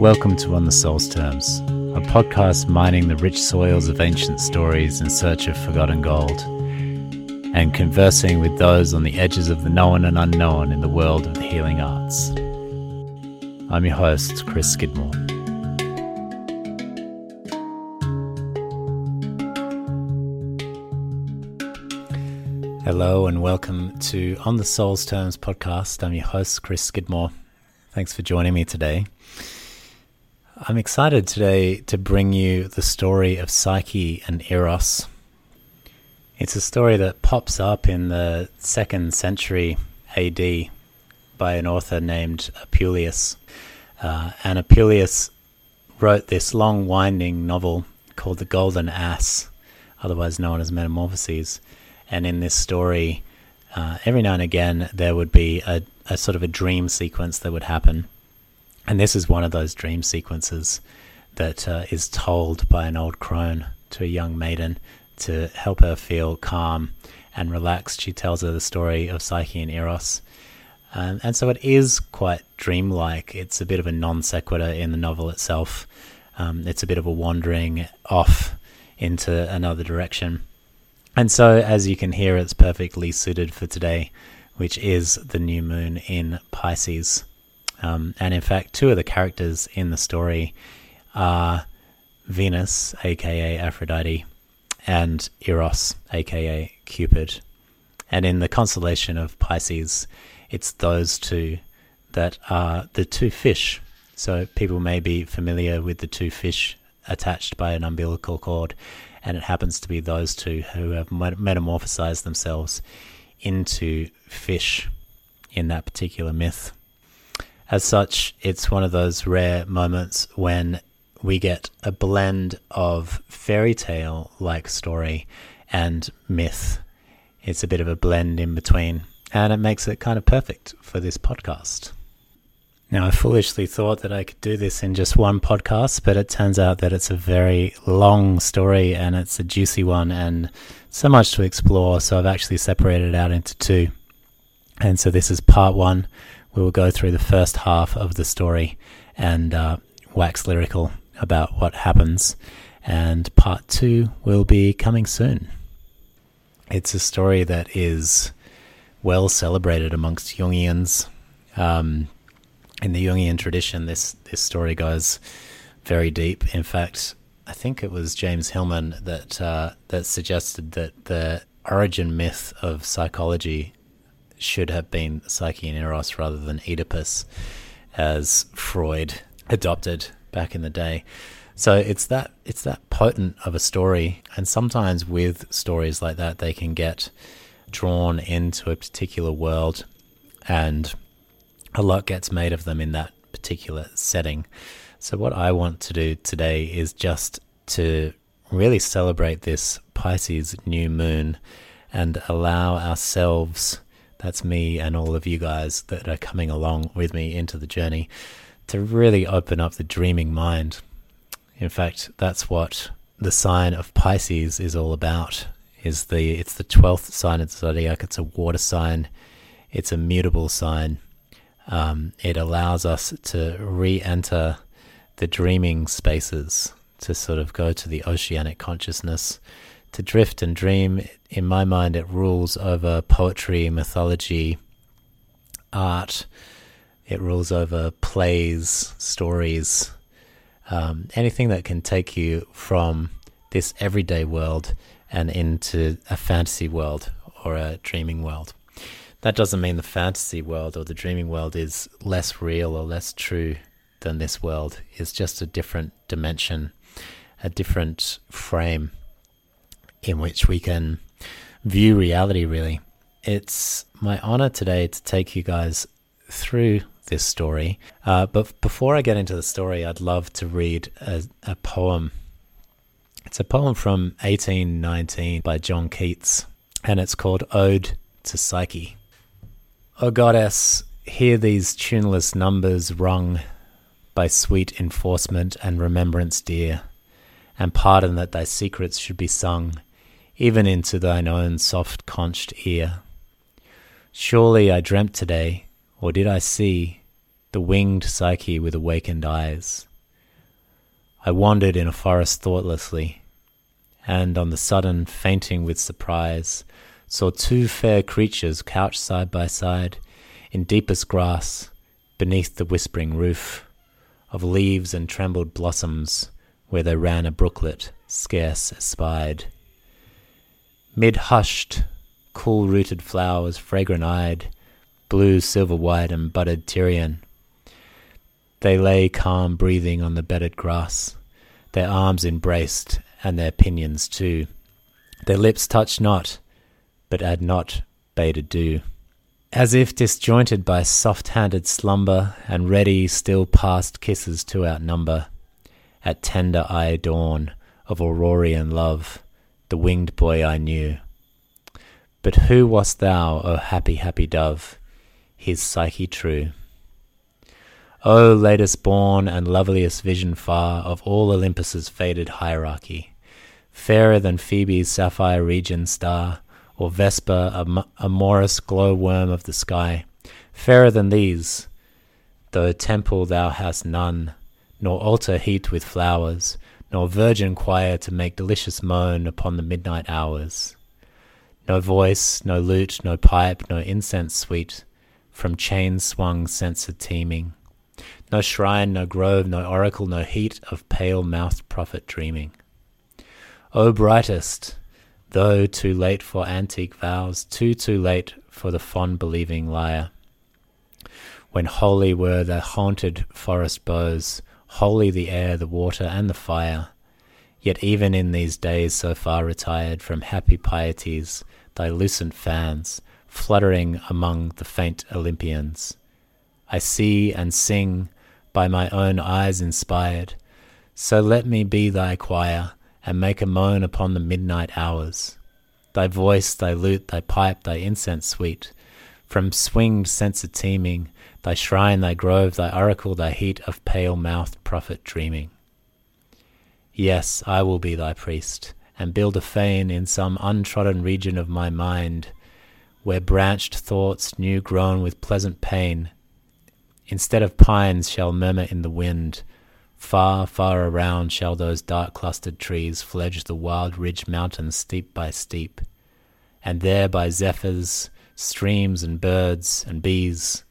Welcome to On the Soul's Terms, a podcast mining the rich soils of ancient stories in search of forgotten gold, and conversing with those on the edges of the known and unknown in the world of the healing arts. I'm your host, Chris Skidmore. Hello and welcome to On the Soul's Terms podcast. I'm your host, Chris Skidmore. Thanks for joining me today. I'm excited today to bring you the story of Psyche and Eros. It's a story that pops up in the second century AD by an author named Apuleius. Uh, and Apuleius wrote this long, winding novel called The Golden Ass, otherwise known as Metamorphoses. And in this story, uh, every now and again, there would be a, a sort of a dream sequence that would happen and this is one of those dream sequences that uh, is told by an old crone to a young maiden to help her feel calm and relaxed. She tells her the story of Psyche and Eros. Um, and so it is quite dreamlike. It's a bit of a non sequitur in the novel itself. Um, it's a bit of a wandering off into another direction. And so, as you can hear, it's perfectly suited for today, which is the new moon in Pisces. Um, and in fact, two of the characters in the story are Venus, aka Aphrodite, and Eros, aka Cupid. And in the constellation of Pisces, it's those two that are the two fish. So people may be familiar with the two fish attached by an umbilical cord, and it happens to be those two who have metamorphosized themselves into fish in that particular myth. As such, it's one of those rare moments when we get a blend of fairy tale like story and myth. It's a bit of a blend in between, and it makes it kind of perfect for this podcast. Now, I foolishly thought that I could do this in just one podcast, but it turns out that it's a very long story and it's a juicy one and so much to explore. So I've actually separated it out into two. And so this is part one, we will go through the first half of the story and uh, wax lyrical about what happens. And part two will be coming soon. It's a story that is well celebrated amongst Jungians. Um, in the Jungian tradition, this, this story goes very deep. In fact, I think it was James Hillman that uh, that suggested that the origin myth of psychology should have been Psyche and Eros rather than Oedipus, as Freud adopted back in the day. So it's that it's that potent of a story, and sometimes with stories like that, they can get drawn into a particular world, and a lot gets made of them in that particular setting. So what I want to do today is just to really celebrate this Pisces new moon and allow ourselves that's me and all of you guys that are coming along with me into the journey to really open up the dreaming mind. In fact, that's what the sign of Pisces is all about. Is the it's the twelfth sign of the zodiac. It's a water sign. It's a mutable sign. Um, it allows us to re-enter the dreaming spaces, to sort of go to the oceanic consciousness, to drift and dream, in my mind, it rules over poetry, mythology, art. It rules over plays, stories, um, anything that can take you from this everyday world and into a fantasy world or a dreaming world. That doesn't mean the fantasy world or the dreaming world is less real or less true than this world. It's just a different dimension, a different frame in which we can view reality, really. It's my honor today to take you guys through this story. Uh, but before I get into the story, I'd love to read a, a poem. It's a poem from 1819 by John Keats, and it's called Ode to Psyche. O goddess, hear these tuneless numbers rung by sweet enforcement and remembrance dear, and pardon that thy secrets should be sung even into thine own soft conched ear. Surely I dreamt today, or did I see, the winged Psyche with awakened eyes, I wandered in a forest thoughtlessly, and on the sudden, fainting with surprise, saw two fair creatures couched side by side in deepest grass beneath the whispering roof of leaves and trembled blossoms where there ran a brooklet scarce espied. Mid hushed, cool rooted flowers, fragrant eyed, blue, silver white, and budded Tyrian. They lay calm breathing on the bedded grass, their arms embraced, and their pinions too. Their lips touched not, but had not bade adieu. As if disjointed by soft handed slumber, and ready still past kisses to outnumber, at tender eye dawn of Aurorian love, the winged boy I knew. But who wast thou, O happy, happy dove, his Psyche true? O latest born and loveliest vision far of all Olympus's faded hierarchy, fairer than Phoebe's sapphire region star, or Vesper, a amorous glow-worm of the sky, fairer than these, though temple thou hast none, nor altar heaped with flowers, nor virgin choir to make delicious moan upon the midnight hours. No voice, no lute, no pipe, no incense sweet, from chain swung censer teeming. No shrine, no grove, no oracle, no heat of pale mouthed prophet dreaming. O brightest, though too late for antique vows, too too late for the fond believing lyre. When holy were the haunted forest boughs, holy the air, the water, and the fire. Yet even in these days so far retired from happy pieties, thy lucent fans, fluttering among the faint Olympians. I see and sing, by my own eyes inspired. So let me be thy choir, and make a moan upon the midnight hours. Thy voice, thy lute, thy pipe, thy incense sweet, from swinged censer teeming, thy shrine, thy grove, thy oracle, thy heat of pale mouthed prophet dreaming. Yes, I will be thy priest, and build a fane in some untrodden region of my mind, where branched thoughts, new grown with pleasant pain, instead of pines shall murmur in the wind. Far, far around shall those dark clustered trees fledge the wild ridge mountains steep by steep, and there by zephyrs, streams, and birds and bees,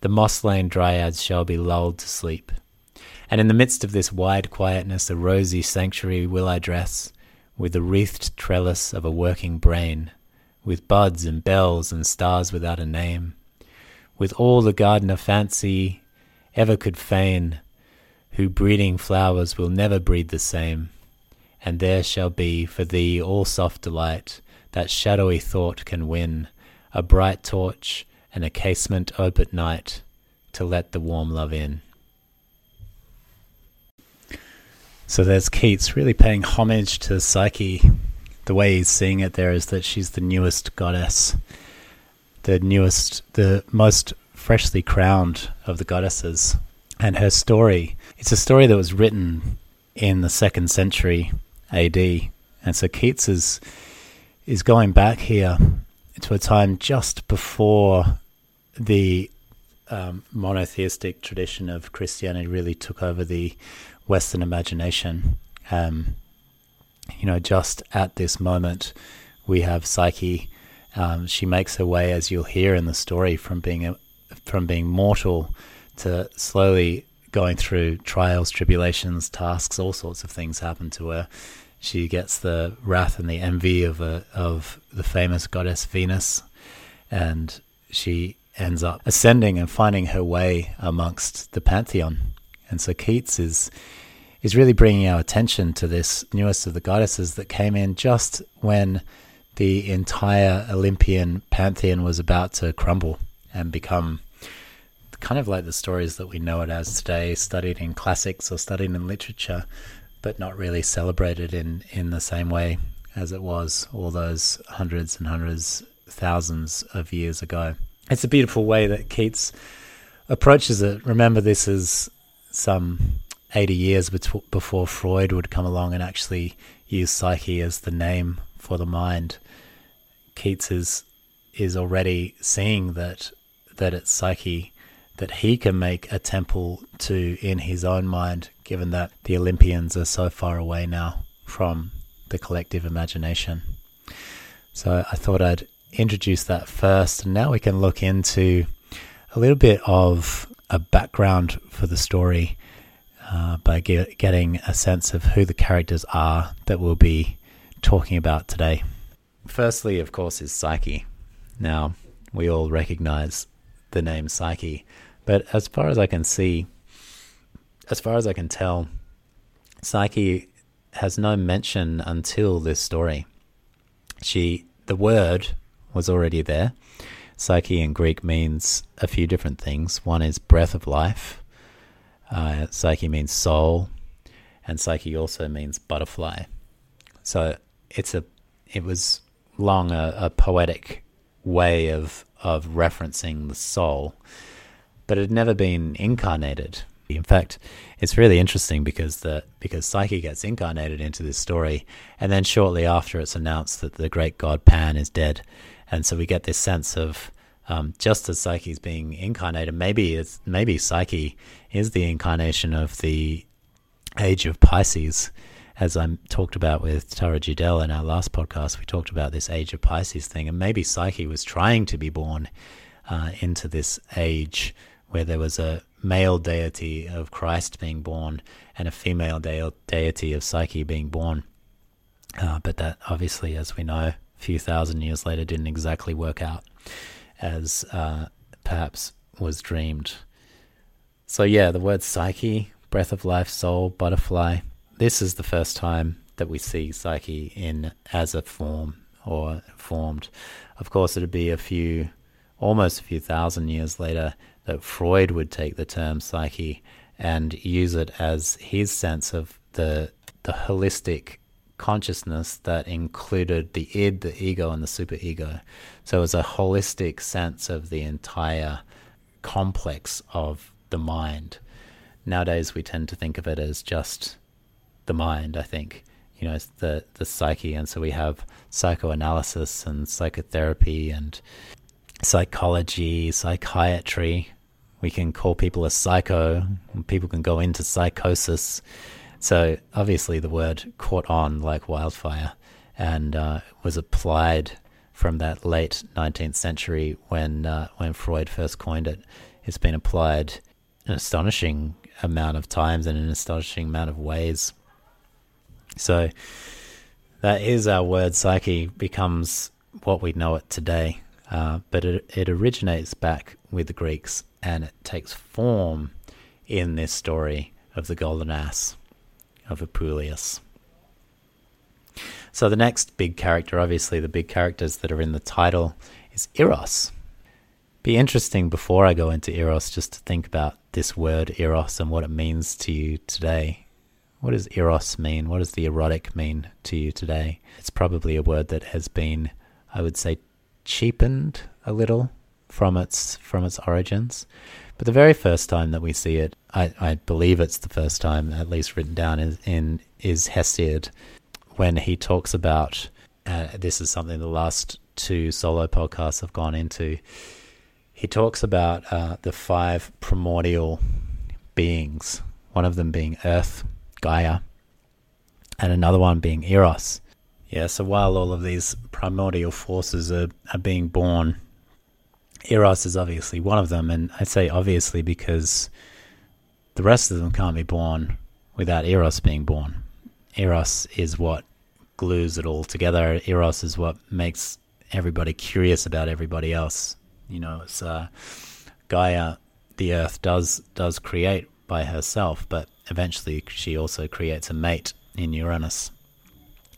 the moss lain dryads shall be lulled to sleep. And in the midst of this wide quietness, a rosy sanctuary will I dress, with the wreathed trellis of a working brain, with buds and bells and stars without a name, with all the gardener fancy ever could feign, who breeding flowers will never breed the same. And there shall be for thee all soft delight that shadowy thought can win, a bright torch and a casement ope at night to let the warm love in. So there's Keats really paying homage to Psyche. The way he's seeing it there is that she's the newest goddess, the newest, the most freshly crowned of the goddesses. And her story, it's a story that was written in the second century AD. And so Keats is, is going back here to a time just before the um, monotheistic tradition of Christianity really took over the Western imagination. Um, you know, just at this moment, we have Psyche. Um, she makes her way, as you'll hear in the story, from being a, from being mortal to slowly going through trials, tribulations, tasks, all sorts of things happen to her. She gets the wrath and the envy of a, of the famous goddess Venus, and she ends up ascending and finding her way amongst the pantheon. And so Keats is is really bringing our attention to this newest of the goddesses that came in just when the entire Olympian pantheon was about to crumble and become kind of like the stories that we know it as today, studied in classics or studied in literature, but not really celebrated in, in the same way as it was all those hundreds and hundreds, thousands of years ago. It's a beautiful way that Keats approaches it. Remember, this is some 80 years before Freud would come along and actually use psyche as the name for the mind. Keats is is already seeing that that it's psyche that he can make a temple to in his own mind, given that the Olympians are so far away now from the collective imagination. So I thought I'd introduce that first, and now we can look into a little bit of a background for the story uh, by get, getting a sense of who the characters are that we'll be talking about today. Firstly, of course, is Psyche. Now, we all recognize the name Psyche, but as far as I can see, as far as I can tell, Psyche has no mention until this story. She, the word was already there. Psyche in Greek means a few different things. One is breath of life. Uh, psyche means soul, and psyche also means butterfly. So it's a, it was long a, a poetic way of of referencing the soul, but it had never been incarnated. In fact, it's really interesting because the because Psyche gets incarnated into this story, and then shortly after, it's announced that the great god Pan is dead, and so we get this sense of um, just as Psyche is being incarnated, maybe it's maybe Psyche is the incarnation of the age of Pisces, as I talked about with Tara Judell in our last podcast. We talked about this age of Pisces thing, and maybe Psyche was trying to be born uh, into this age where there was a male deity of Christ being born and a female de- deity of Psyche being born. Uh, but that obviously, as we know, a few thousand years later didn't exactly work out as uh, perhaps was dreamed. So, yeah, the word psyche, breath of life, soul, butterfly, this is the first time that we see psyche in as a form or formed. Of course, it'd be a few, almost a few thousand years later that Freud would take the term psyche and use it as his sense of the the holistic consciousness that included the id, the ego, and the superego. So it was a holistic sense of the entire complex of the mind. Nowadays, we tend to think of it as just the mind. I think you know the the psyche, and so we have psychoanalysis and psychotherapy and psychology, psychiatry, we can call people a psycho. People can go into psychosis. So obviously, the word caught on like wildfire and uh, was applied from that late 19th century when uh, when Freud first coined it. It's been applied an astonishing amount of times and an astonishing amount of ways. So that is our word psyche becomes what we know it today. Uh, but it, it originates back with the Greeks and it takes form in this story of the golden ass of Apuleius. So the next big character, obviously the big characters that are in the title, is Eros. Be interesting before I go into Eros just to think about this word Eros and what it means to you today. What does Eros mean? What does the erotic mean to you today? It's probably a word that has been, I would say, cheapened a little from its from its origins. But the very first time that we see it, I, I believe it's the first time, at least written down in, in is Hesiod, when he talks about. Uh, this is something the last two solo podcasts have gone into. He talks about uh, the five primordial beings. One of them being Earth, Gaia, and another one being Eros. Yeah, so while all of these primordial forces are, are being born Eros is obviously one of them, and I say obviously because the rest of them can't be born without Eros being born. Eros is what glues it all together. Eros is what makes everybody curious about everybody else. You know, it's uh, Gaia, the Earth does does create by herself, but eventually she also creates a mate in Uranus,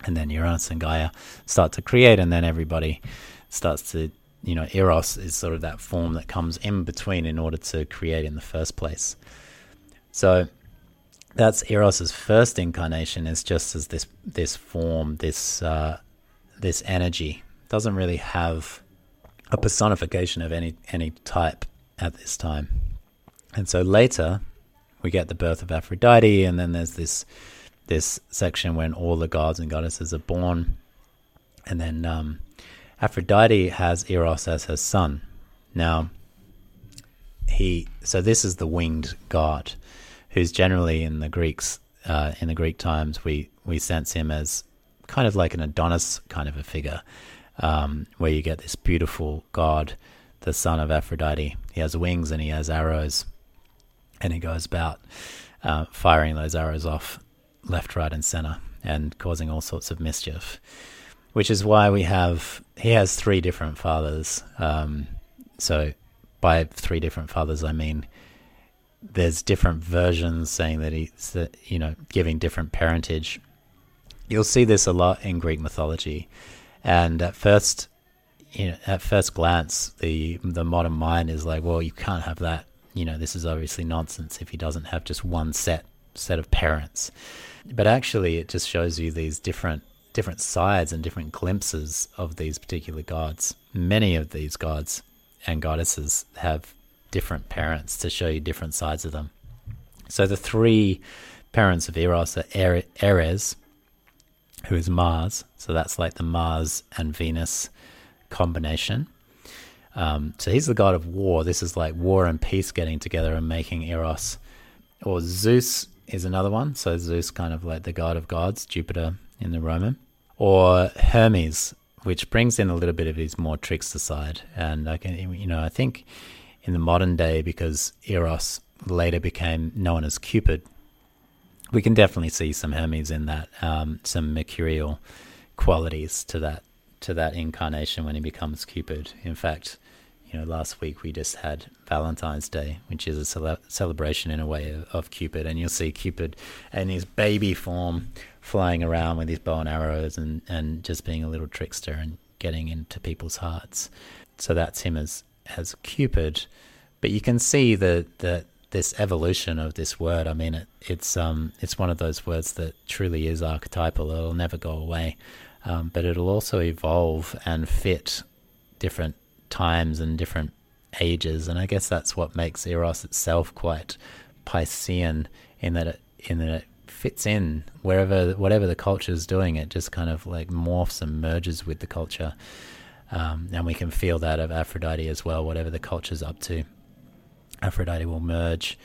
and then Uranus and Gaia start to create, and then everybody starts to you know, eros is sort of that form that comes in between in order to create in the first place. So that's Eros's first incarnation is just as this this form, this uh, this energy doesn't really have a personification of any any type at this time. And so later we get the birth of Aphrodite, and then there's this this section when all the gods and goddesses are born, and then um, Aphrodite has Eros as her son. Now, he so this is the winged god who's generally in the Greeks uh, in the Greek times we we sense him as kind of like an Adonis kind of a figure, um, where you get this beautiful god, the son of Aphrodite. He has wings and he has arrows, and he goes about uh, firing those arrows off left, right, and center, and causing all sorts of mischief. Which is why we have he has three different fathers. Um, so by three different fathers, I mean there's different versions saying that he's you know giving different parentage. You'll see this a lot in Greek mythology, and at first, you know, at first glance, the the modern mind is like, well, you can't have that. You know, this is obviously nonsense if he doesn't have just one set set of parents. But actually, it just shows you these different different sides and different glimpses of these particular gods. Many of these gods and goddesses have different parents to show you different sides of them. So the three parents of Eros are Ares, who is Mars. So that's like the Mars and Venus combination. Um, so he's the god of war. This is like war and peace getting together and making Eros. Or Zeus is another one. So Zeus, kind of like the god of gods, Jupiter in the Roman. Or Hermes, which brings in a little bit of his more trickster side. And I can, you know, I think in the modern day, because Eros later became known as Cupid, we can definitely see some Hermes in that, um, some mercurial qualities to that to that incarnation when he becomes Cupid. In fact, you know, last week we just had Valentine's Day, which is a cele- celebration in a way of, of, Cupid, and you'll see Cupid in his baby form flying around with his bow and arrows and, and just being a little trickster and getting into people's hearts. So that's him as as Cupid, but you can see that that this evolution of this word. I mean, it, it's um it's one of those words that truly is archetypal. It'll never go away, um, but it'll also evolve and fit different times and different ages, and I guess that's what makes Eros itself quite Piscean in that it in that it fits in wherever whatever the culture is doing. It just kind of like morphs and merges with the culture, um, and we can feel that of Aphrodite as well. Whatever the culture's up to, Aphrodite will merge,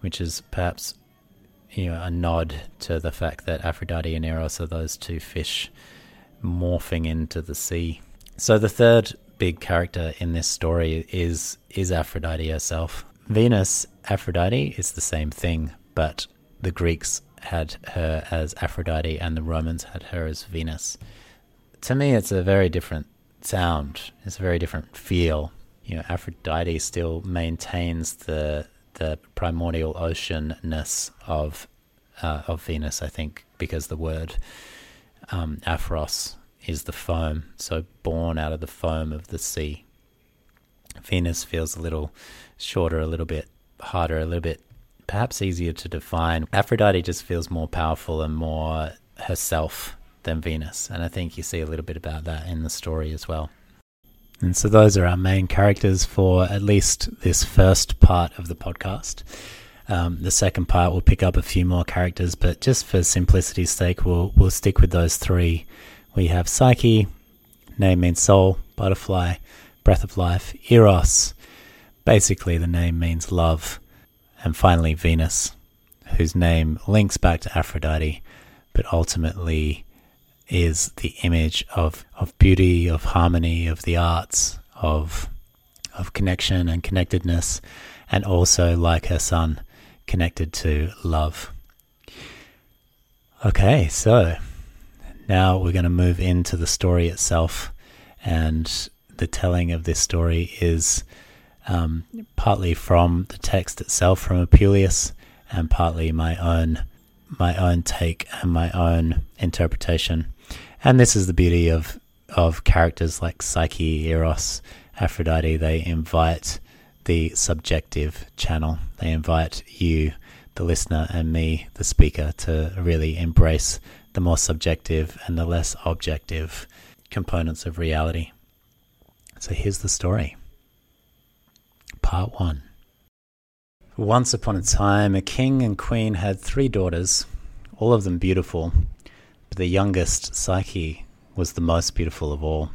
which is perhaps you know a nod to the fact that Aphrodite and Eros are those two fish morphing into the sea. So the third big character in this story is is Aphrodite herself. Venus Aphrodite is the same thing, but the Greeks had her as Aphrodite and the Romans had her as Venus. To me, it's a very different sound. It's a very different feel. You know, Aphrodite still maintains the the primordial oceanness of uh, of Venus. I think because the word um, Aphros is the foam, so born out of the foam of the sea. Venus feels a little shorter, a little bit harder, a little bit perhaps easier to define. Aphrodite just feels more powerful and more herself than Venus, and I think you see a little bit about that in the story as well. And so those are our main characters for at least this first part of the podcast. Um, the second part will pick up a few more characters, but just for simplicity's sake, we'll we'll stick with those three we have Psyche, name means soul, butterfly, breath of life, Eros, basically the name means love, and finally Venus, whose name links back to Aphrodite, but ultimately is the image of, of beauty, of harmony, of the arts, of of connection and connectedness, and also, like her son, connected to love. Okay, so now we're going to move into the story itself, and the telling of this story is um, partly from the text itself from Apuleius, and partly my own my own take and my own interpretation. And this is the beauty of of characters like Psyche, Eros, Aphrodite. They invite the subjective channel. They invite you, the listener, and me, the speaker, to really embrace the more subjective and the less objective components of reality. So here's the story. Part 1 Once upon a time, a king and queen had three daughters, all of them beautiful, but the youngest, Psyche, was the most beautiful of all.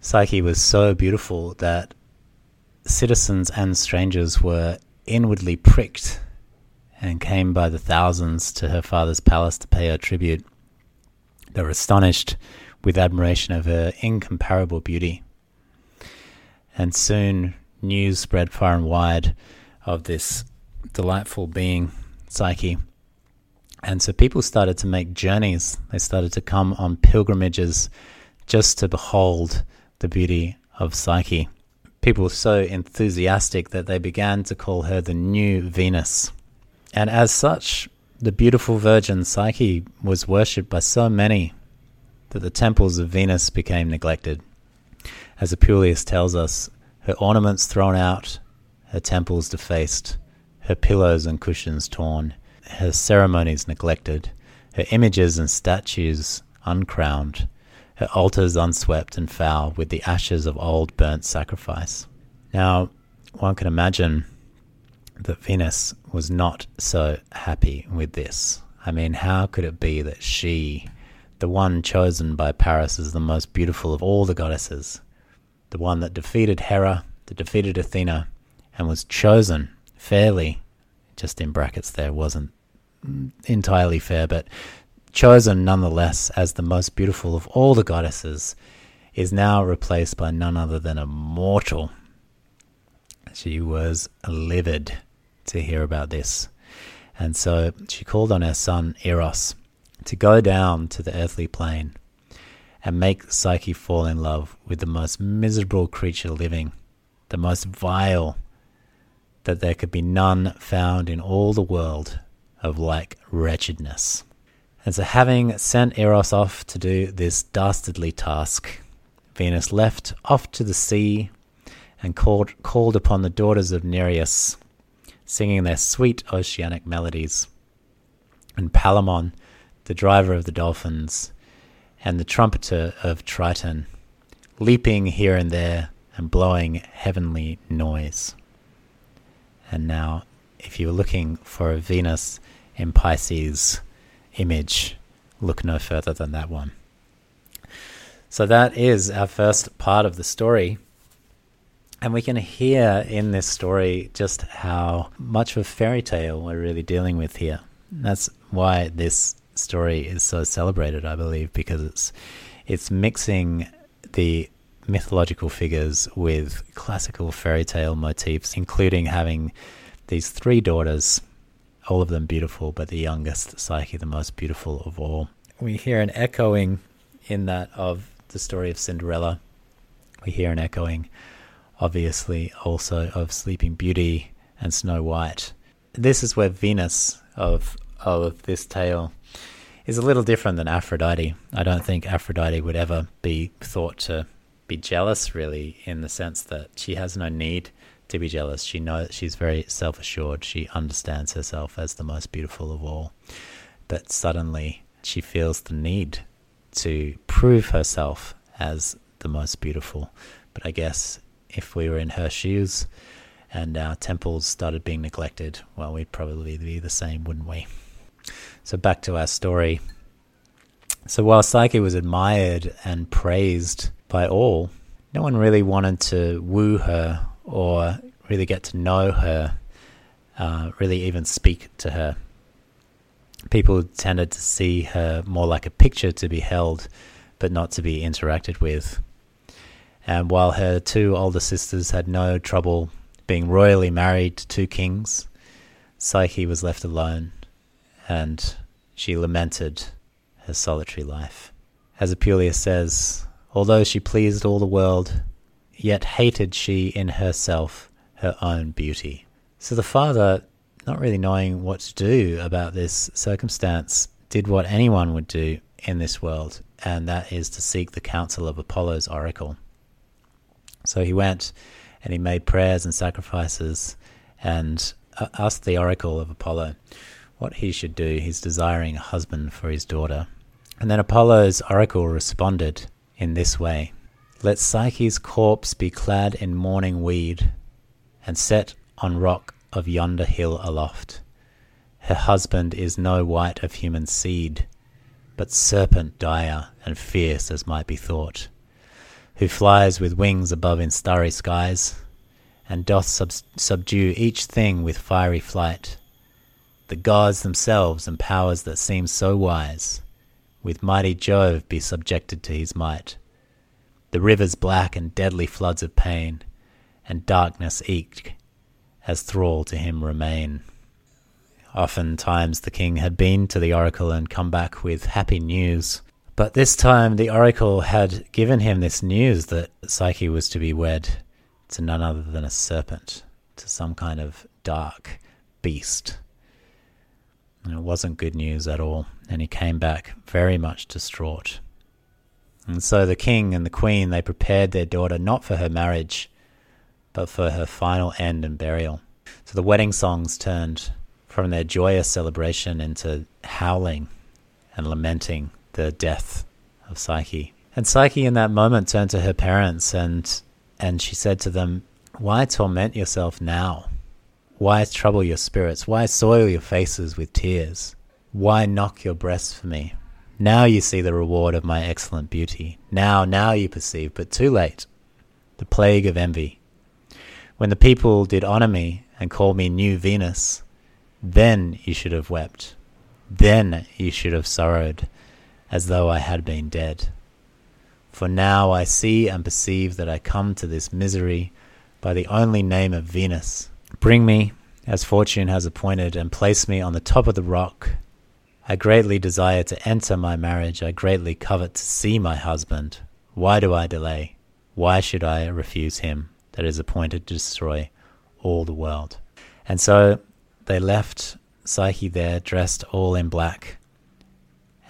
Psyche was so beautiful that citizens and strangers were inwardly pricked and came by the thousands to her father's palace to pay her tribute. They were astonished with admiration of her incomparable beauty. And soon news spread far and wide of this delightful being, Psyche. And so people started to make journeys. They started to come on pilgrimages just to behold the beauty of Psyche. People were so enthusiastic that they began to call her the new Venus. And as such, the beautiful virgin Psyche was worshipped by so many that the temples of Venus became neglected. As Apuleius tells us, her ornaments thrown out, her temples defaced, her pillows and cushions torn, her ceremonies neglected, her images and statues uncrowned, her altars unswept and foul with the ashes of old burnt sacrifice. Now, one can imagine that Venus was not so happy with this. I mean, how could it be that she, the one chosen by Paris as the most beautiful of all the goddesses, the one that defeated Hera, that defeated Athena, and was chosen fairly, just in brackets there, wasn't entirely fair, but chosen nonetheless as the most beautiful of all the goddesses, is now replaced by none other than a mortal. She was livid to hear about this. And so she called on her son Eros to go down to the earthly plane and make Psyche fall in love with the most miserable creature living, the most vile, that there could be none found in all the world of like wretchedness. And so, having sent Eros off to do this dastardly task, Venus left off to the sea and called, called upon the daughters of Nereus singing their sweet oceanic melodies. And Palamon, the driver of the dolphins, and the trumpeter of Triton, leaping here and there and blowing heavenly noise. And now, if you're looking for a Venus in Pisces image, look no further than that one. So, that is our first part of the story. And we can hear in this story just how much of a fairy tale we're really dealing with here. That's why this story is so celebrated, I believe, because it's it's mixing the mythological figures with classical fairy tale motifs, including having these three daughters, all of them beautiful, but the youngest, Psyche, the most beautiful of all. We hear an echoing in that of the story of Cinderella. We hear an echoing obviously also of Sleeping Beauty and Snow White. This is where Venus of of this tale is a little different than Aphrodite. I don't think Aphrodite would ever be thought to be jealous, really, in the sense that she has no need to be jealous. She knows she's very self assured. She understands herself as the most beautiful of all. But suddenly she feels the need to prove herself as the most beautiful. But I guess if we were in her shoes and our temples started being neglected, well, we'd probably be the same, wouldn't we? So back to our story. So while Psyche was admired and praised by all, no one really wanted to woo her or really get to know her, uh, really even speak to her. People tended to see her more like a picture to be held, but not to be interacted with. And while her two older sisters had no trouble being royally married to two kings, Psyche was left alone, and she lamented her solitary life. As Apuleius says, although she pleased all the world, yet hated she in herself her own beauty. So the father, not really knowing what to do about this circumstance, did what anyone would do in this world, and that is to seek the counsel of Apollo's oracle. So he went and he made prayers and sacrifices and uh, asked the oracle of Apollo what he should do. He's desiring a husband for his daughter. And then Apollo's oracle responded in this way Let Psyche's corpse be clad in mourning weed and set on rock of yonder hill aloft. Her husband is no wight of human seed, but serpent dire and fierce as might be thought who flies with wings above in starry skies, and doth sub- subdue each thing with fiery flight. The gods themselves and powers that seem so wise, with mighty Jove be subjected to his might. The rivers black and deadly floods of pain, and darkness eke, as thrall to him remain. Oftentimes the king had been to the oracle and come back with happy news. But this time the oracle had given him this news that Psyche was to be wed to none other than a serpent, to some kind of dark beast. And it wasn't good news at all, and he came back very much distraught. And so the king and the queen they prepared their daughter not for her marriage, but for her final end and burial. So the wedding songs turned from their joyous celebration into howling and lamenting the death of Psyche. And Psyche, in that moment, turned to her parents and, and she said to them, Why torment yourself now? Why trouble your spirits? Why soil your faces with tears? Why knock your breasts for me? Now you see the reward of my excellent beauty. Now, now you perceive, but too late. The plague of envy. When the people did honor me and call me new Venus, then you should have wept. Then you should have sorrowed, as though I had been dead. For now I see and perceive that I come to this misery by the only name of Venus. Bring me, as fortune has appointed, and place me on the top of the rock. I greatly desire to enter my marriage. I greatly covet to see my husband. Why do I delay? Why should I refuse him that is appointed to destroy all the world? And so they left Psyche there, dressed all in black,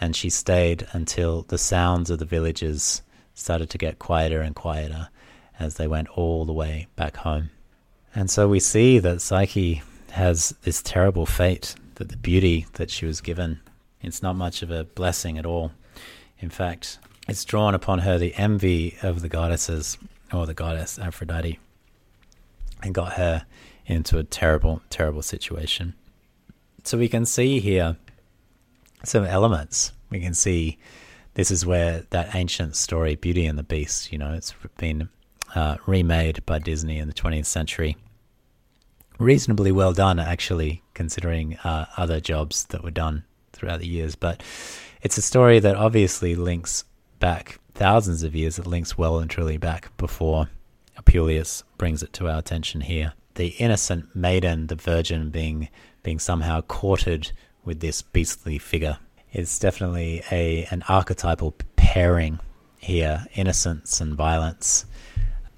and she stayed until the sounds of the villagers started to get quieter and quieter as they went all the way back home. And so we see that Psyche has this terrible fate, that the beauty that she was given, it's not much of a blessing at all. In fact, it's drawn upon her the envy of the goddesses, or the goddess Aphrodite, and got her into a terrible, terrible situation. So we can see here some elements. We can see this is where that ancient story, Beauty and the Beast, you know, it's been uh, remade by Disney in the 20th century. Reasonably well done, actually, considering uh, other jobs that were done throughout the years. But it's a story that obviously links back thousands of years. It links well and truly back before Apuleius brings it to our attention here the innocent maiden, the virgin, being being somehow courted with this beastly figure. It's definitely a an archetypal pairing here, innocence and violence,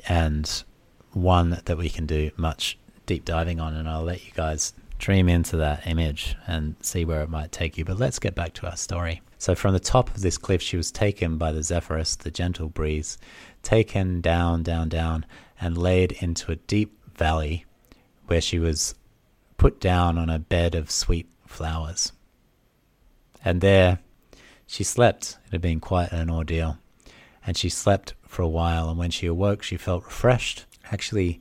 and one that we can do much deep diving on. And I'll let you guys dream into that image and see where it might take you. But let's get back to our story. So, from the top of this cliff, she was taken by the Zephyrus, the gentle breeze, taken down, down, down, and laid into a deep valley where she was put down on a bed of sweet flowers. And there she slept. It had been quite an ordeal. And she slept for a while, and when she awoke, she felt refreshed, actually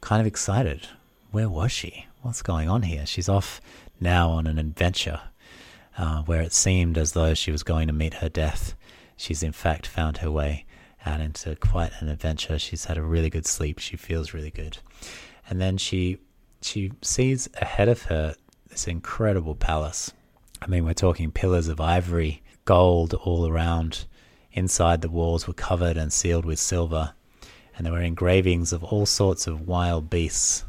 kind of excited. Where was she? What's going on here? She's off now on an adventure uh, where it seemed as though she was going to meet her death. She's in fact found her way out into quite an adventure. She's had a really good sleep. She feels really good and then she she sees ahead of her this incredible palace. I mean, we're talking pillars of ivory, gold all around. Inside the walls were covered and sealed with silver, and there were engravings of all sorts of wild beasts.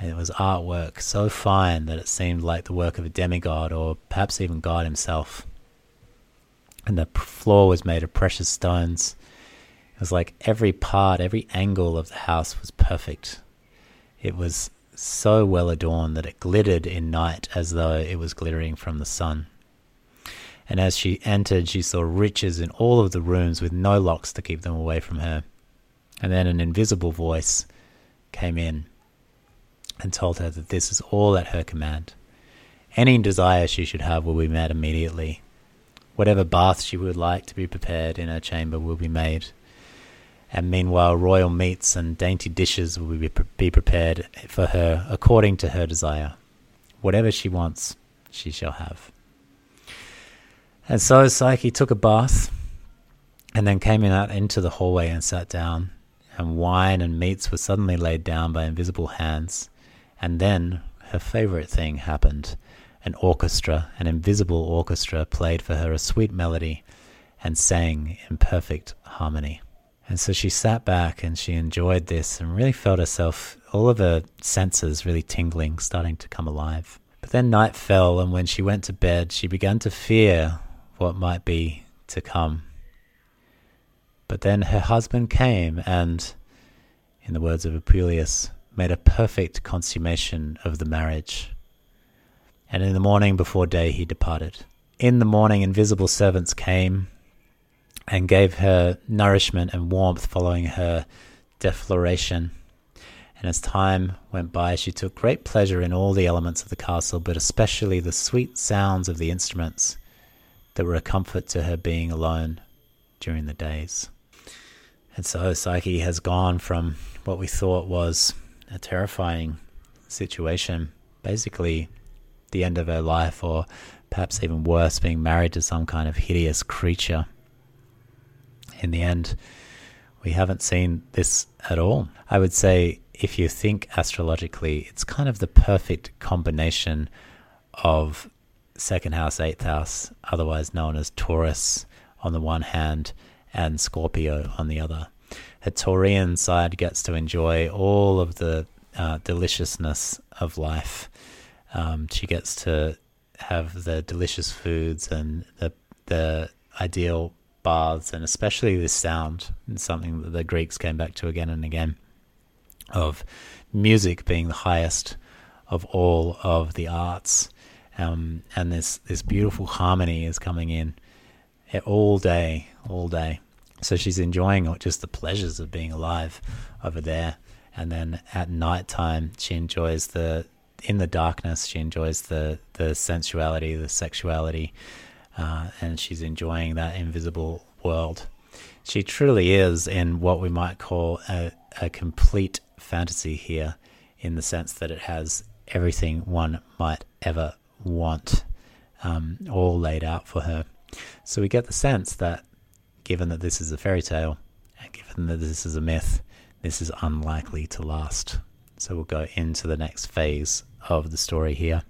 And it was artwork so fine that it seemed like the work of a demigod or perhaps even God himself. And the floor was made of precious stones. It was like every part, every angle of the house was perfect. It was so well adorned that it glittered in night as though it was glittering from the sun. And as she entered, she saw riches in all of the rooms with no locks to keep them away from her. And then an invisible voice came in and told her that this is all at her command. Any desire she should have will be met immediately. Whatever bath she would like to be prepared in her chamber will be made and meanwhile royal meats and dainty dishes will be, be prepared for her according to her desire. Whatever she wants, she shall have. And so Psyche took a bath and then came in out into the hallway and sat down. and wine and meats were suddenly laid down by invisible hands. And then her favorite thing happened. An orchestra, an invisible orchestra, played for her a sweet melody and sang in perfect harmony. And so she sat back and she enjoyed this and really felt herself, all of her senses really tingling, starting to come alive. But then night fell, and when she went to bed, she began to fear what might be to come. But then her husband came and, in the words of Apuleius, made a perfect consummation of the marriage. And in the morning before day he departed. In the morning, invisible servants came and gave her nourishment and warmth following her defloration. And as time went by, she took great pleasure in all the elements of the castle, but especially the sweet sounds of the instruments that were a comfort to her being alone during the days. And so Psyche has gone from what we thought was a terrifying situation, basically the end of her life, or perhaps even worse, being married to some kind of hideous creature in the end, we haven't seen this at all. I would say, if you think astrologically, it's kind of the perfect combination of second house, eighth house, otherwise known as Taurus on the one hand and Scorpio on the other. Her Taurian side gets to enjoy all of the uh, deliciousness of life. Um, she gets to have the delicious foods and the the ideal baths, and especially this sound, and something that the Greeks came back to again and again, of music being the highest of all of the arts. Um, and this, this beautiful harmony is coming in all day, all day. So she's enjoying just the pleasures of being alive over there. And then at night time, she enjoys the in the darkness. She enjoys the the sensuality, the sexuality, uh, and she's enjoying that invisible world. She truly is in what we might call a, a complete fantasy here, in the sense that it has everything one might ever want, um, all laid out for her. So we get the sense that, given that this is a fairy tale, and given that this is a myth, this is unlikely to last. So we'll go into the next phase of the story here.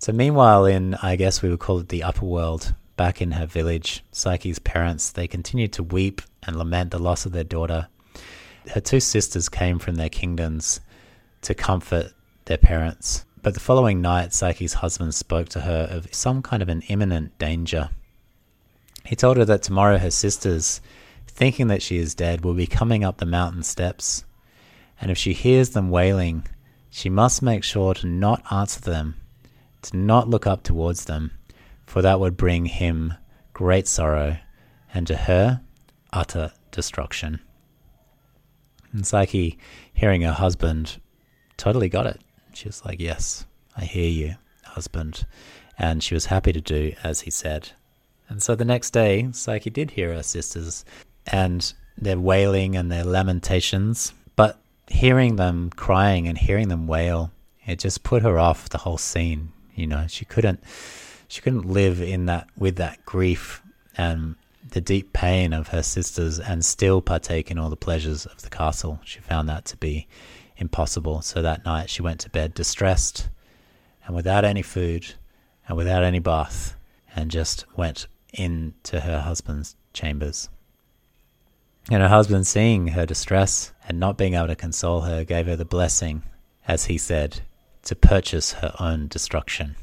So, meanwhile, in I guess we would call it the upper world, back in her village, Psyche's parents they continued to weep and lament the loss of their daughter. Her two sisters came from their kingdoms to comfort their parents. But the following night, Psyche's husband spoke to her of some kind of an imminent danger. He told her that tomorrow her sisters, thinking that she is dead, will be coming up the mountain steps, and if she hears them wailing, she must make sure to not answer them to not look up towards them, for that would bring him great sorrow, and to her, utter destruction. And Psyche, hearing her husband, totally got it. She was like, Yes, I hear you, husband. And she was happy to do as he said. And so the next day, Psyche did hear her sisters and their wailing and their lamentations. But hearing them crying and hearing them wail, it just put her off the whole scene. You know, she couldn't she couldn't live in that with that grief and the deep pain of her sisters and still partake in all the pleasures of the castle. She found that to be impossible. So that night she went to bed distressed and without any food and without any bath and just went into her husband's chambers. And her husband, seeing her distress and not being able to console her, gave her the blessing, as he said, to purchase her own destruction.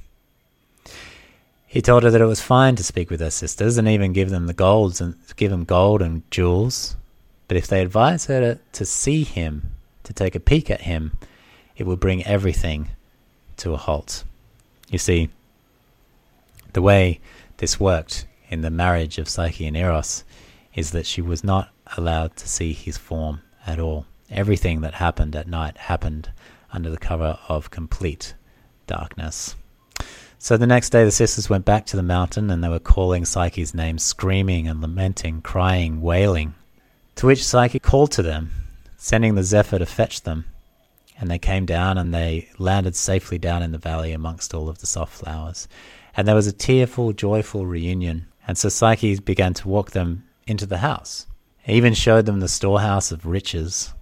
He told her that it was fine to speak with her sisters and even give them the golds and give them gold and jewels, but if they advised her to, to see him, to take a peek at him, it would bring everything to a halt. You see, the way this worked in the marriage of Psyche and Eros is that she was not allowed to see his form at all. Everything that happened at night happened under the cover of complete darkness. So the next day, the sisters went back to the mountain and they were calling Psyche's name, screaming and lamenting, crying, wailing. To which Psyche called to them, sending the Zephyr to fetch them. And they came down and they landed safely down in the valley amongst all of the soft flowers. And there was a tearful, joyful reunion. And so Psyche began to walk them into the house even showed them the storehouse of riches.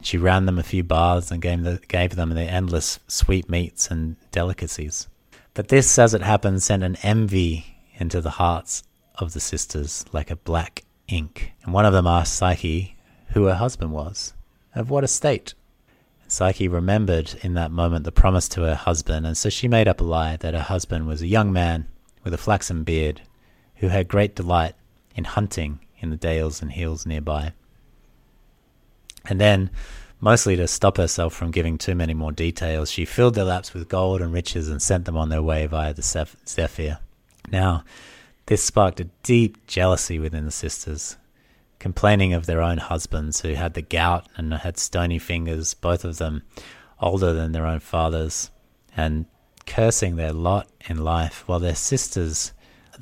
She ran them a few baths and gave, the, gave them the endless sweetmeats and delicacies. But this, as it happened, sent an envy into the hearts of the sisters like a black ink. And one of them asked Psyche who her husband was, of what estate. Psyche remembered in that moment the promise to her husband, and so she made up a lie that her husband was a young man with a flaxen beard who had great delight in hunting in the dales and hills nearby. And then, mostly to stop herself from giving too many more details, she filled their laps with gold and riches and sent them on their way via the Zephyr. Now, this sparked a deep jealousy within the sisters, complaining of their own husbands who had the gout and had stony fingers, both of them older than their own fathers, and cursing their lot in life, while their sisters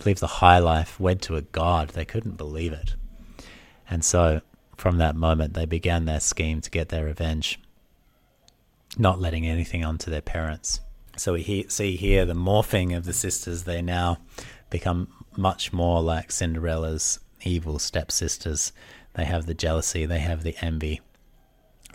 lived the high life, wed to a god. They couldn't believe it. And so, from that moment, they began their scheme to get their revenge, not letting anything onto their parents. So we see here the morphing of the sisters. They now become much more like Cinderella's evil stepsisters. They have the jealousy, they have the envy.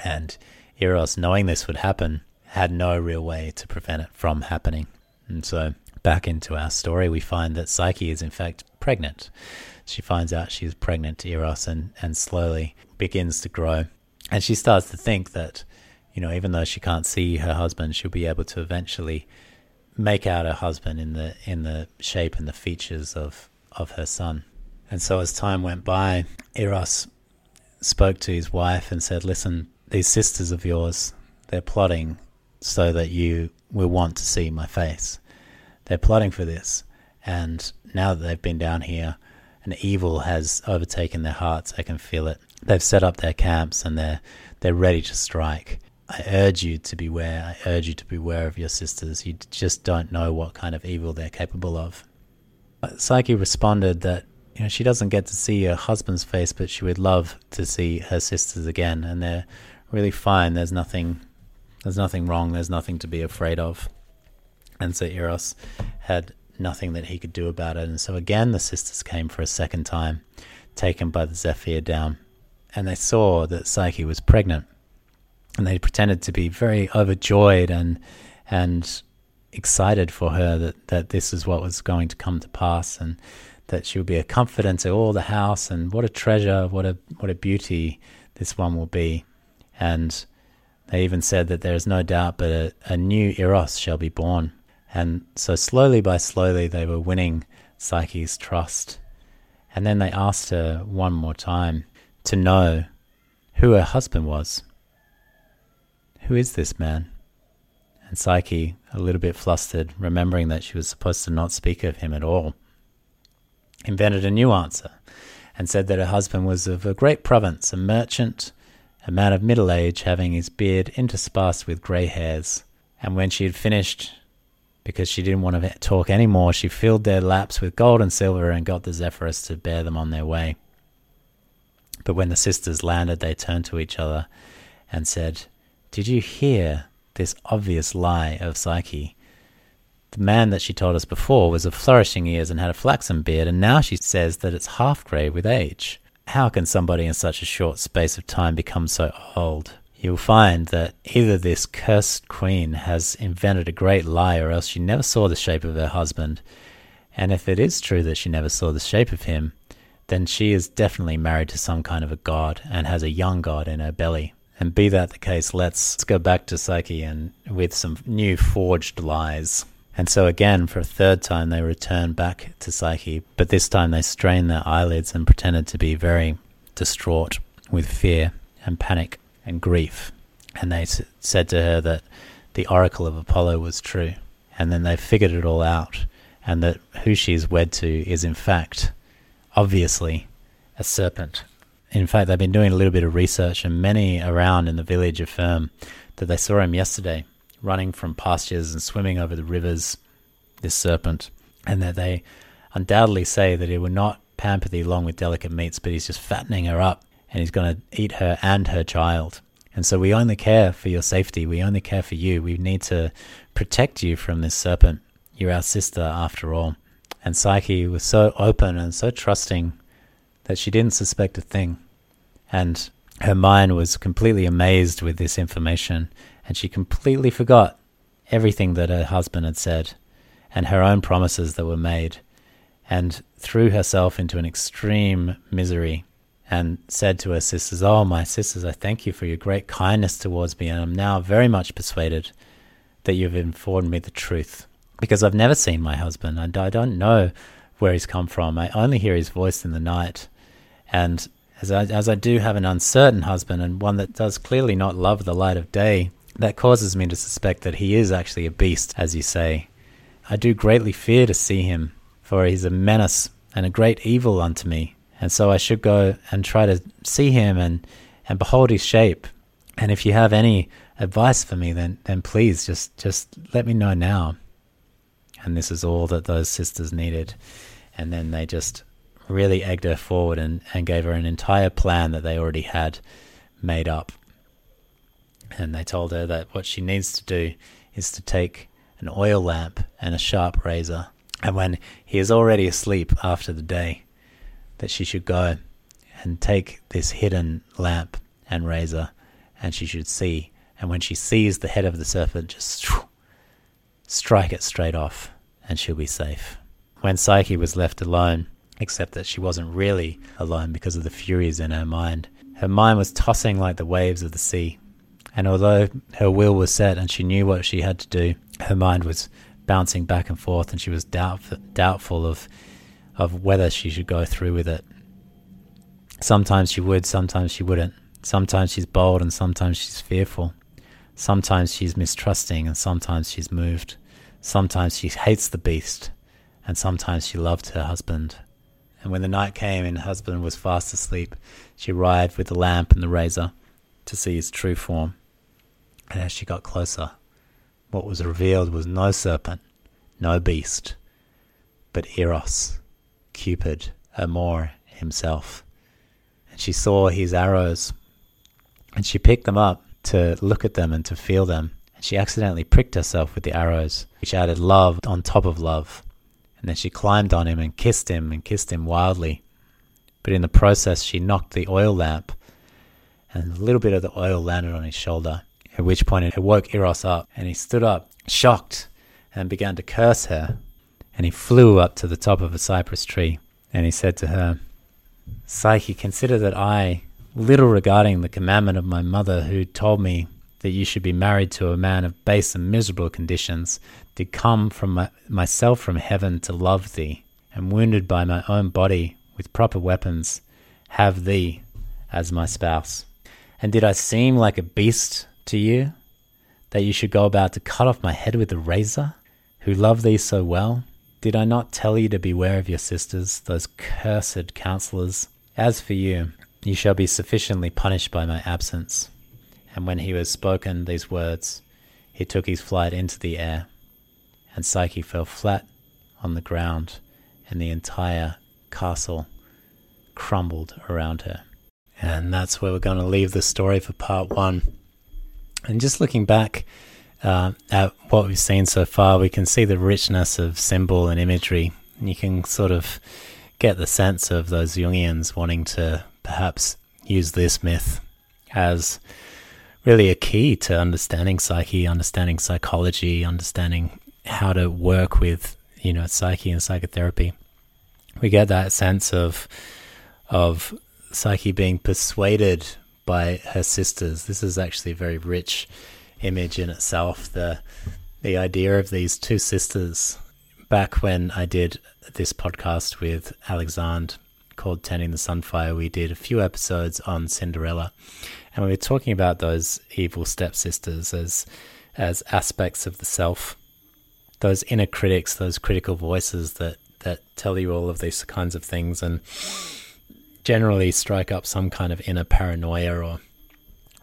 And Eros, knowing this would happen, had no real way to prevent it from happening. And so, back into our story, we find that Psyche is in fact pregnant. She finds out she's pregnant to Eros and, and slowly begins to grow. And she starts to think that, you know, even though she can't see her husband, she'll be able to eventually make out her husband in the in the shape and the features of, of her son. And so as time went by, Eros spoke to his wife and said, Listen, these sisters of yours, they're plotting so that you will want to see my face. They're plotting for this. And now that they've been down here, and evil has overtaken their hearts, I can feel it. They've set up their camps and they're they're ready to strike. I urge you to beware. I urge you to beware of your sisters. You just don't know what kind of evil they're capable of. Uh, Psyche responded that you know she doesn't get to see her husband's face, but she would love to see her sisters again, and they're really fine. There's nothing, there's nothing wrong. There's nothing to be afraid of. And so Eros had nothing that he could do about it, and so again the sisters came for a second time, taken by the Zephyr down, and they saw that Psyche was pregnant and they pretended to be very overjoyed and and excited for her that, that this is what was going to come to pass and that she would be a comfort unto all the house and what a treasure, what a what a beauty this one will be. And they even said that there is no doubt but a, a new Eros shall be born. And so slowly by slowly they were winning Psyche's trust. And then they asked her one more time to know who her husband was. Who is this man? And Psyche, a little bit flustered, remembering that she was supposed to not speak of him at all, invented a new answer and said that her husband was of a great province, a merchant, a man of middle age, having his beard interspersed with grey hairs. And when she had finished, because she didn't want to talk any more, she filled their laps with gold and silver and got the Zephyrus to bear them on their way. But when the sisters landed, they turned to each other and said, did you hear this obvious lie of Psyche? The man that she told us before was of flourishing years and had a flaxen beard, and now she says that it's half grey with age. How can somebody in such a short space of time become so old? You'll find that either this cursed queen has invented a great lie, or else she never saw the shape of her husband. And if it is true that she never saw the shape of him, then she is definitely married to some kind of a god and has a young god in her belly. And be that the case, let's go back to Psyche and with some new forged lies. And so again, for a third time, they return back to Psyche, but this time they strained their eyelids and pretended to be very distraught with fear and panic and grief. And they s- said to her that the oracle of Apollo was true. And then they figured it all out, and that who she's wed to is, in fact, obviously, a serpent in fact, they've been doing a little bit of research, and many around in the village affirm that they saw him yesterday running from pastures and swimming over the rivers, this serpent, and that they undoubtedly say that he will not pamper thee long with delicate meats, but he's just fattening her up and he's going to eat her and her child. And so we only care for your safety. We only care for you. We need to protect you from this serpent. You're our sister after all. And Psyche was so open and so trusting that she didn't suspect a thing. And her mind was completely amazed with this information, and she completely forgot everything that her husband had said and her own promises that were made, and threw herself into an extreme misery and said to her sisters, Oh, my sisters, I thank you for your great kindness towards me, and I'm now very much persuaded that you've informed me the truth. Because I've never seen my husband, and I don't know where he's come from. I only hear his voice in the night. And as I, as I do have an uncertain husband, and one that does clearly not love the light of day, that causes me to suspect that he is actually a beast, as you say. I do greatly fear to see him, for he is a menace and a great evil unto me and so I should go and try to see him and, and behold his shape. And if you have any advice for me, then, then please just, just let me know now. And this is all that those sisters needed. And then they just really egged her forward and, and gave her an entire plan that they already had made up. And they told her that what she needs to do is to take an oil lamp and a sharp razor. And when he is already asleep after the day, that she should go and take this hidden lamp and razor, and she should see. And when she sees the head of the serpent, just strike it straight off, and she'll be safe. When Psyche was left alone, except that she wasn't really alone because of the furies in her mind, her mind was tossing like the waves of the sea. And although her will was set and she knew what she had to do, her mind was bouncing back and forth, and she was doubt, doubtful of of whether she should go through with it. Sometimes she would, sometimes she wouldn't. Sometimes she's bold and sometimes she's fearful. Sometimes she's mistrusting and sometimes she's moved. Sometimes she hates the beast and sometimes she loved her husband. And when the night came and her husband was fast asleep, she arrived with the lamp and the razor to see his true form. And as she got closer, what was revealed was no serpent, no beast, but Eros, Cupid, Amor himself. And she saw his arrows, and she picked them up to look at them and to feel them. And she accidentally pricked herself with the arrows, which added love on top of love. And then she climbed on him and kissed him and kissed him wildly. But in the process, she knocked the oil lamp, and a little bit of the oil landed on his shoulder. At which point it woke Eros up, and he stood up, shocked, and began to curse her and he flew up to the top of a cypress tree, and he said to her, Psyche, consider that I, little regarding the commandment of my mother, who told me that you should be married to a man of base and miserable conditions, did come from my, myself from heaven to love thee, and wounded by my own body with proper weapons, have thee as my spouse. And did I seem like a beast to you, that you should go about to cut off my head with a razor, who love thee so well? Did I not tell you to beware of your sisters, those cursed counselors? As for you, you shall be sufficiently punished by my absence. And when he was spoken these words, he took his flight into the air, and Psyche fell flat on the ground, and the entire castle crumbled around her. And that's where we're going to leave the story for part one. And just looking back, uh, at what we've seen so far, we can see the richness of symbol and imagery. You can sort of get the sense of those Jungians wanting to perhaps use this myth as really a key to understanding psyche, understanding psychology, understanding how to work with you know psyche and psychotherapy. We get that sense of of psyche being persuaded by her sisters. This is actually very rich image in itself. The the idea of these two sisters. Back when I did this podcast with Alexandre called Tending the Sunfire, we did a few episodes on Cinderella, and we were talking about those evil stepsisters as as aspects of the self, those inner critics, those critical voices that that tell you all of these kinds of things and generally strike up some kind of inner paranoia or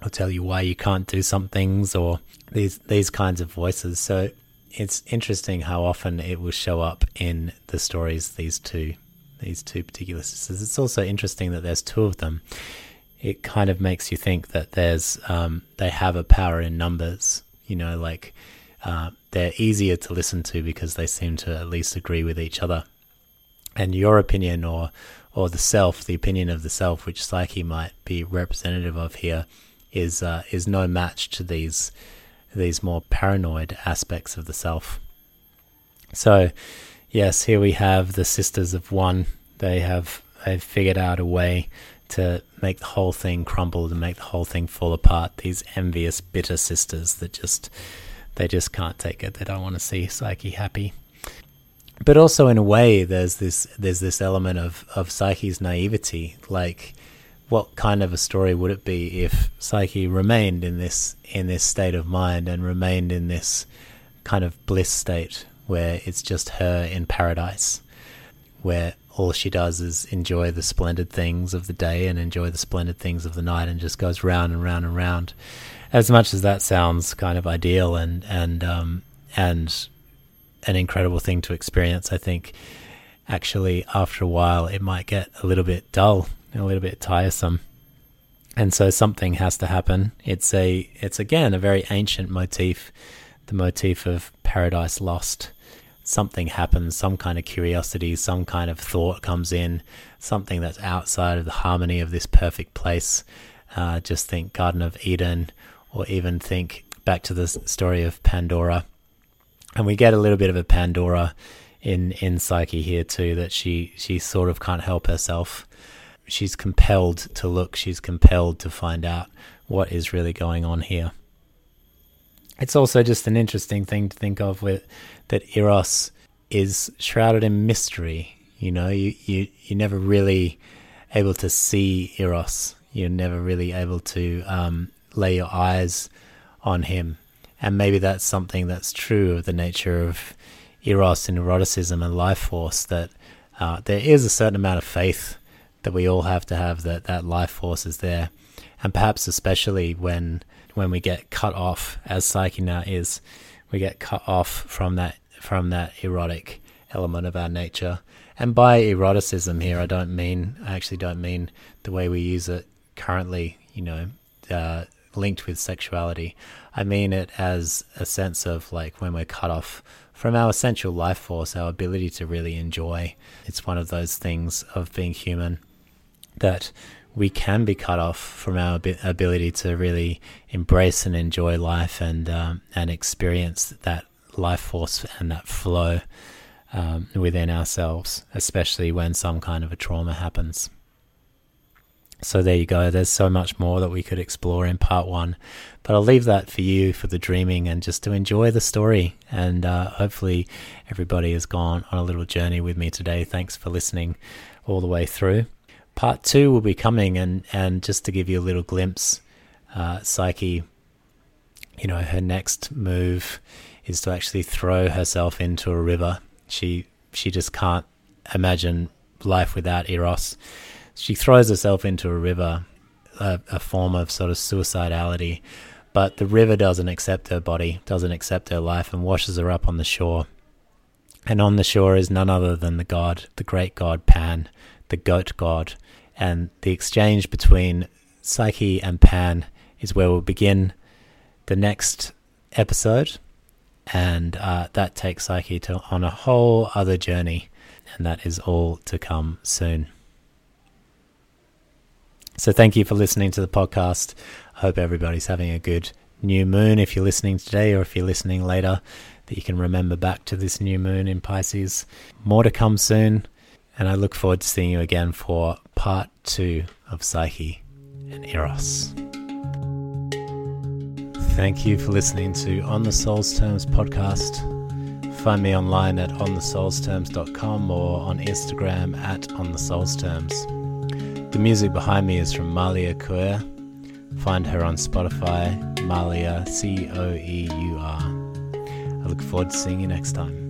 or tell you why you can't do some things or these these kinds of voices. So it's interesting how often it will show up in the stories these two these two particular sisters. It's also interesting that there's two of them. It kind of makes you think that there's um, they have a power in numbers. You know, like uh, they're easier to listen to because they seem to at least agree with each other. And your opinion or or the self, the opinion of the self, which Psyche might be representative of here, is uh, is no match to these these more paranoid aspects of the self. So, yes, here we have the sisters of one. They have they've figured out a way to make the whole thing crumble, to make the whole thing fall apart. These envious, bitter sisters that just they just can't take it. They don't want to see Psyche happy. But also, in a way, there's this there's this element of of Psyche's naivety. Like, what kind of a story would it be if Psyche remained in this in this state of mind and remained in this kind of bliss state where it's just her in paradise, where all she does is enjoy the splendid things of the day and enjoy the splendid things of the night and just goes round and round and round. As much as that sounds kind of ideal and and um, and an incredible thing to experience, I think actually after a while it might get a little bit dull and a little bit tiresome. And so something has to happen. It's a it's again a very ancient motif, the motif of paradise lost something happens, some kind of curiosity, some kind of thought comes in, something that's outside of the harmony of this perfect place. Uh, just think Garden of Eden, or even think back to the story of Pandora. And we get a little bit of a Pandora in in Psyche here too, that she she sort of can't help herself. She's compelled to look. She's compelled to find out what is really going on here. It's also just an interesting thing to think of with that Eros is shrouded in mystery. You know, you, you, you're never really able to see Eros. You're never really able to um, lay your eyes on him. And maybe that's something that's true of the nature of Eros and eroticism and life force that uh, there is a certain amount of faith that we all have to have that that life force is there. And perhaps especially when when we get cut off, as Psyche now is, we get cut off from that from that erotic element of our nature. And by eroticism here, I don't mean I actually don't mean the way we use it currently. You know, uh, linked with sexuality. I mean it as a sense of like when we're cut off from our essential life force, our ability to really enjoy. It's one of those things of being human that we can be cut off from our ability to really embrace and enjoy life and um, and experience that life force and that flow um, within ourselves, especially when some kind of a trauma happens. So there you go. There's so much more that we could explore in part one, but I'll leave that for you for the dreaming and just to enjoy the story. And uh, hopefully, everybody has gone on a little journey with me today. Thanks for listening all the way through part two will be coming, and and just to give you a little glimpse, uh, Psyche, you know, her next move is to actually throw herself into a river. She she just can't imagine life without Eros. She throws herself into a river, a, a form of sort of suicidality. But the river doesn't accept her body, doesn't accept her life, and washes her up on the shore. And on the shore is none other than the god, the great god Pan, the goat god, and the exchange between Psyche and Pan is where we'll begin the next episode, and uh, that takes Psyche to, on a whole other journey, and that is all to come soon. So, thank you for listening to the podcast. I hope everybody's having a good new moon if you're listening today, or if you're listening later, that you can remember back to this new moon in Pisces. More to come soon. And I look forward to seeing you again for part two of Psyche and Eros. Thank you for listening to On the Soul's Terms podcast. Find me online at onthesoulsterms.com or on Instagram at onthesoulsterms. The music behind me is from Malia Coeur. Find her on Spotify, Malia, C O E U R. I look forward to seeing you next time.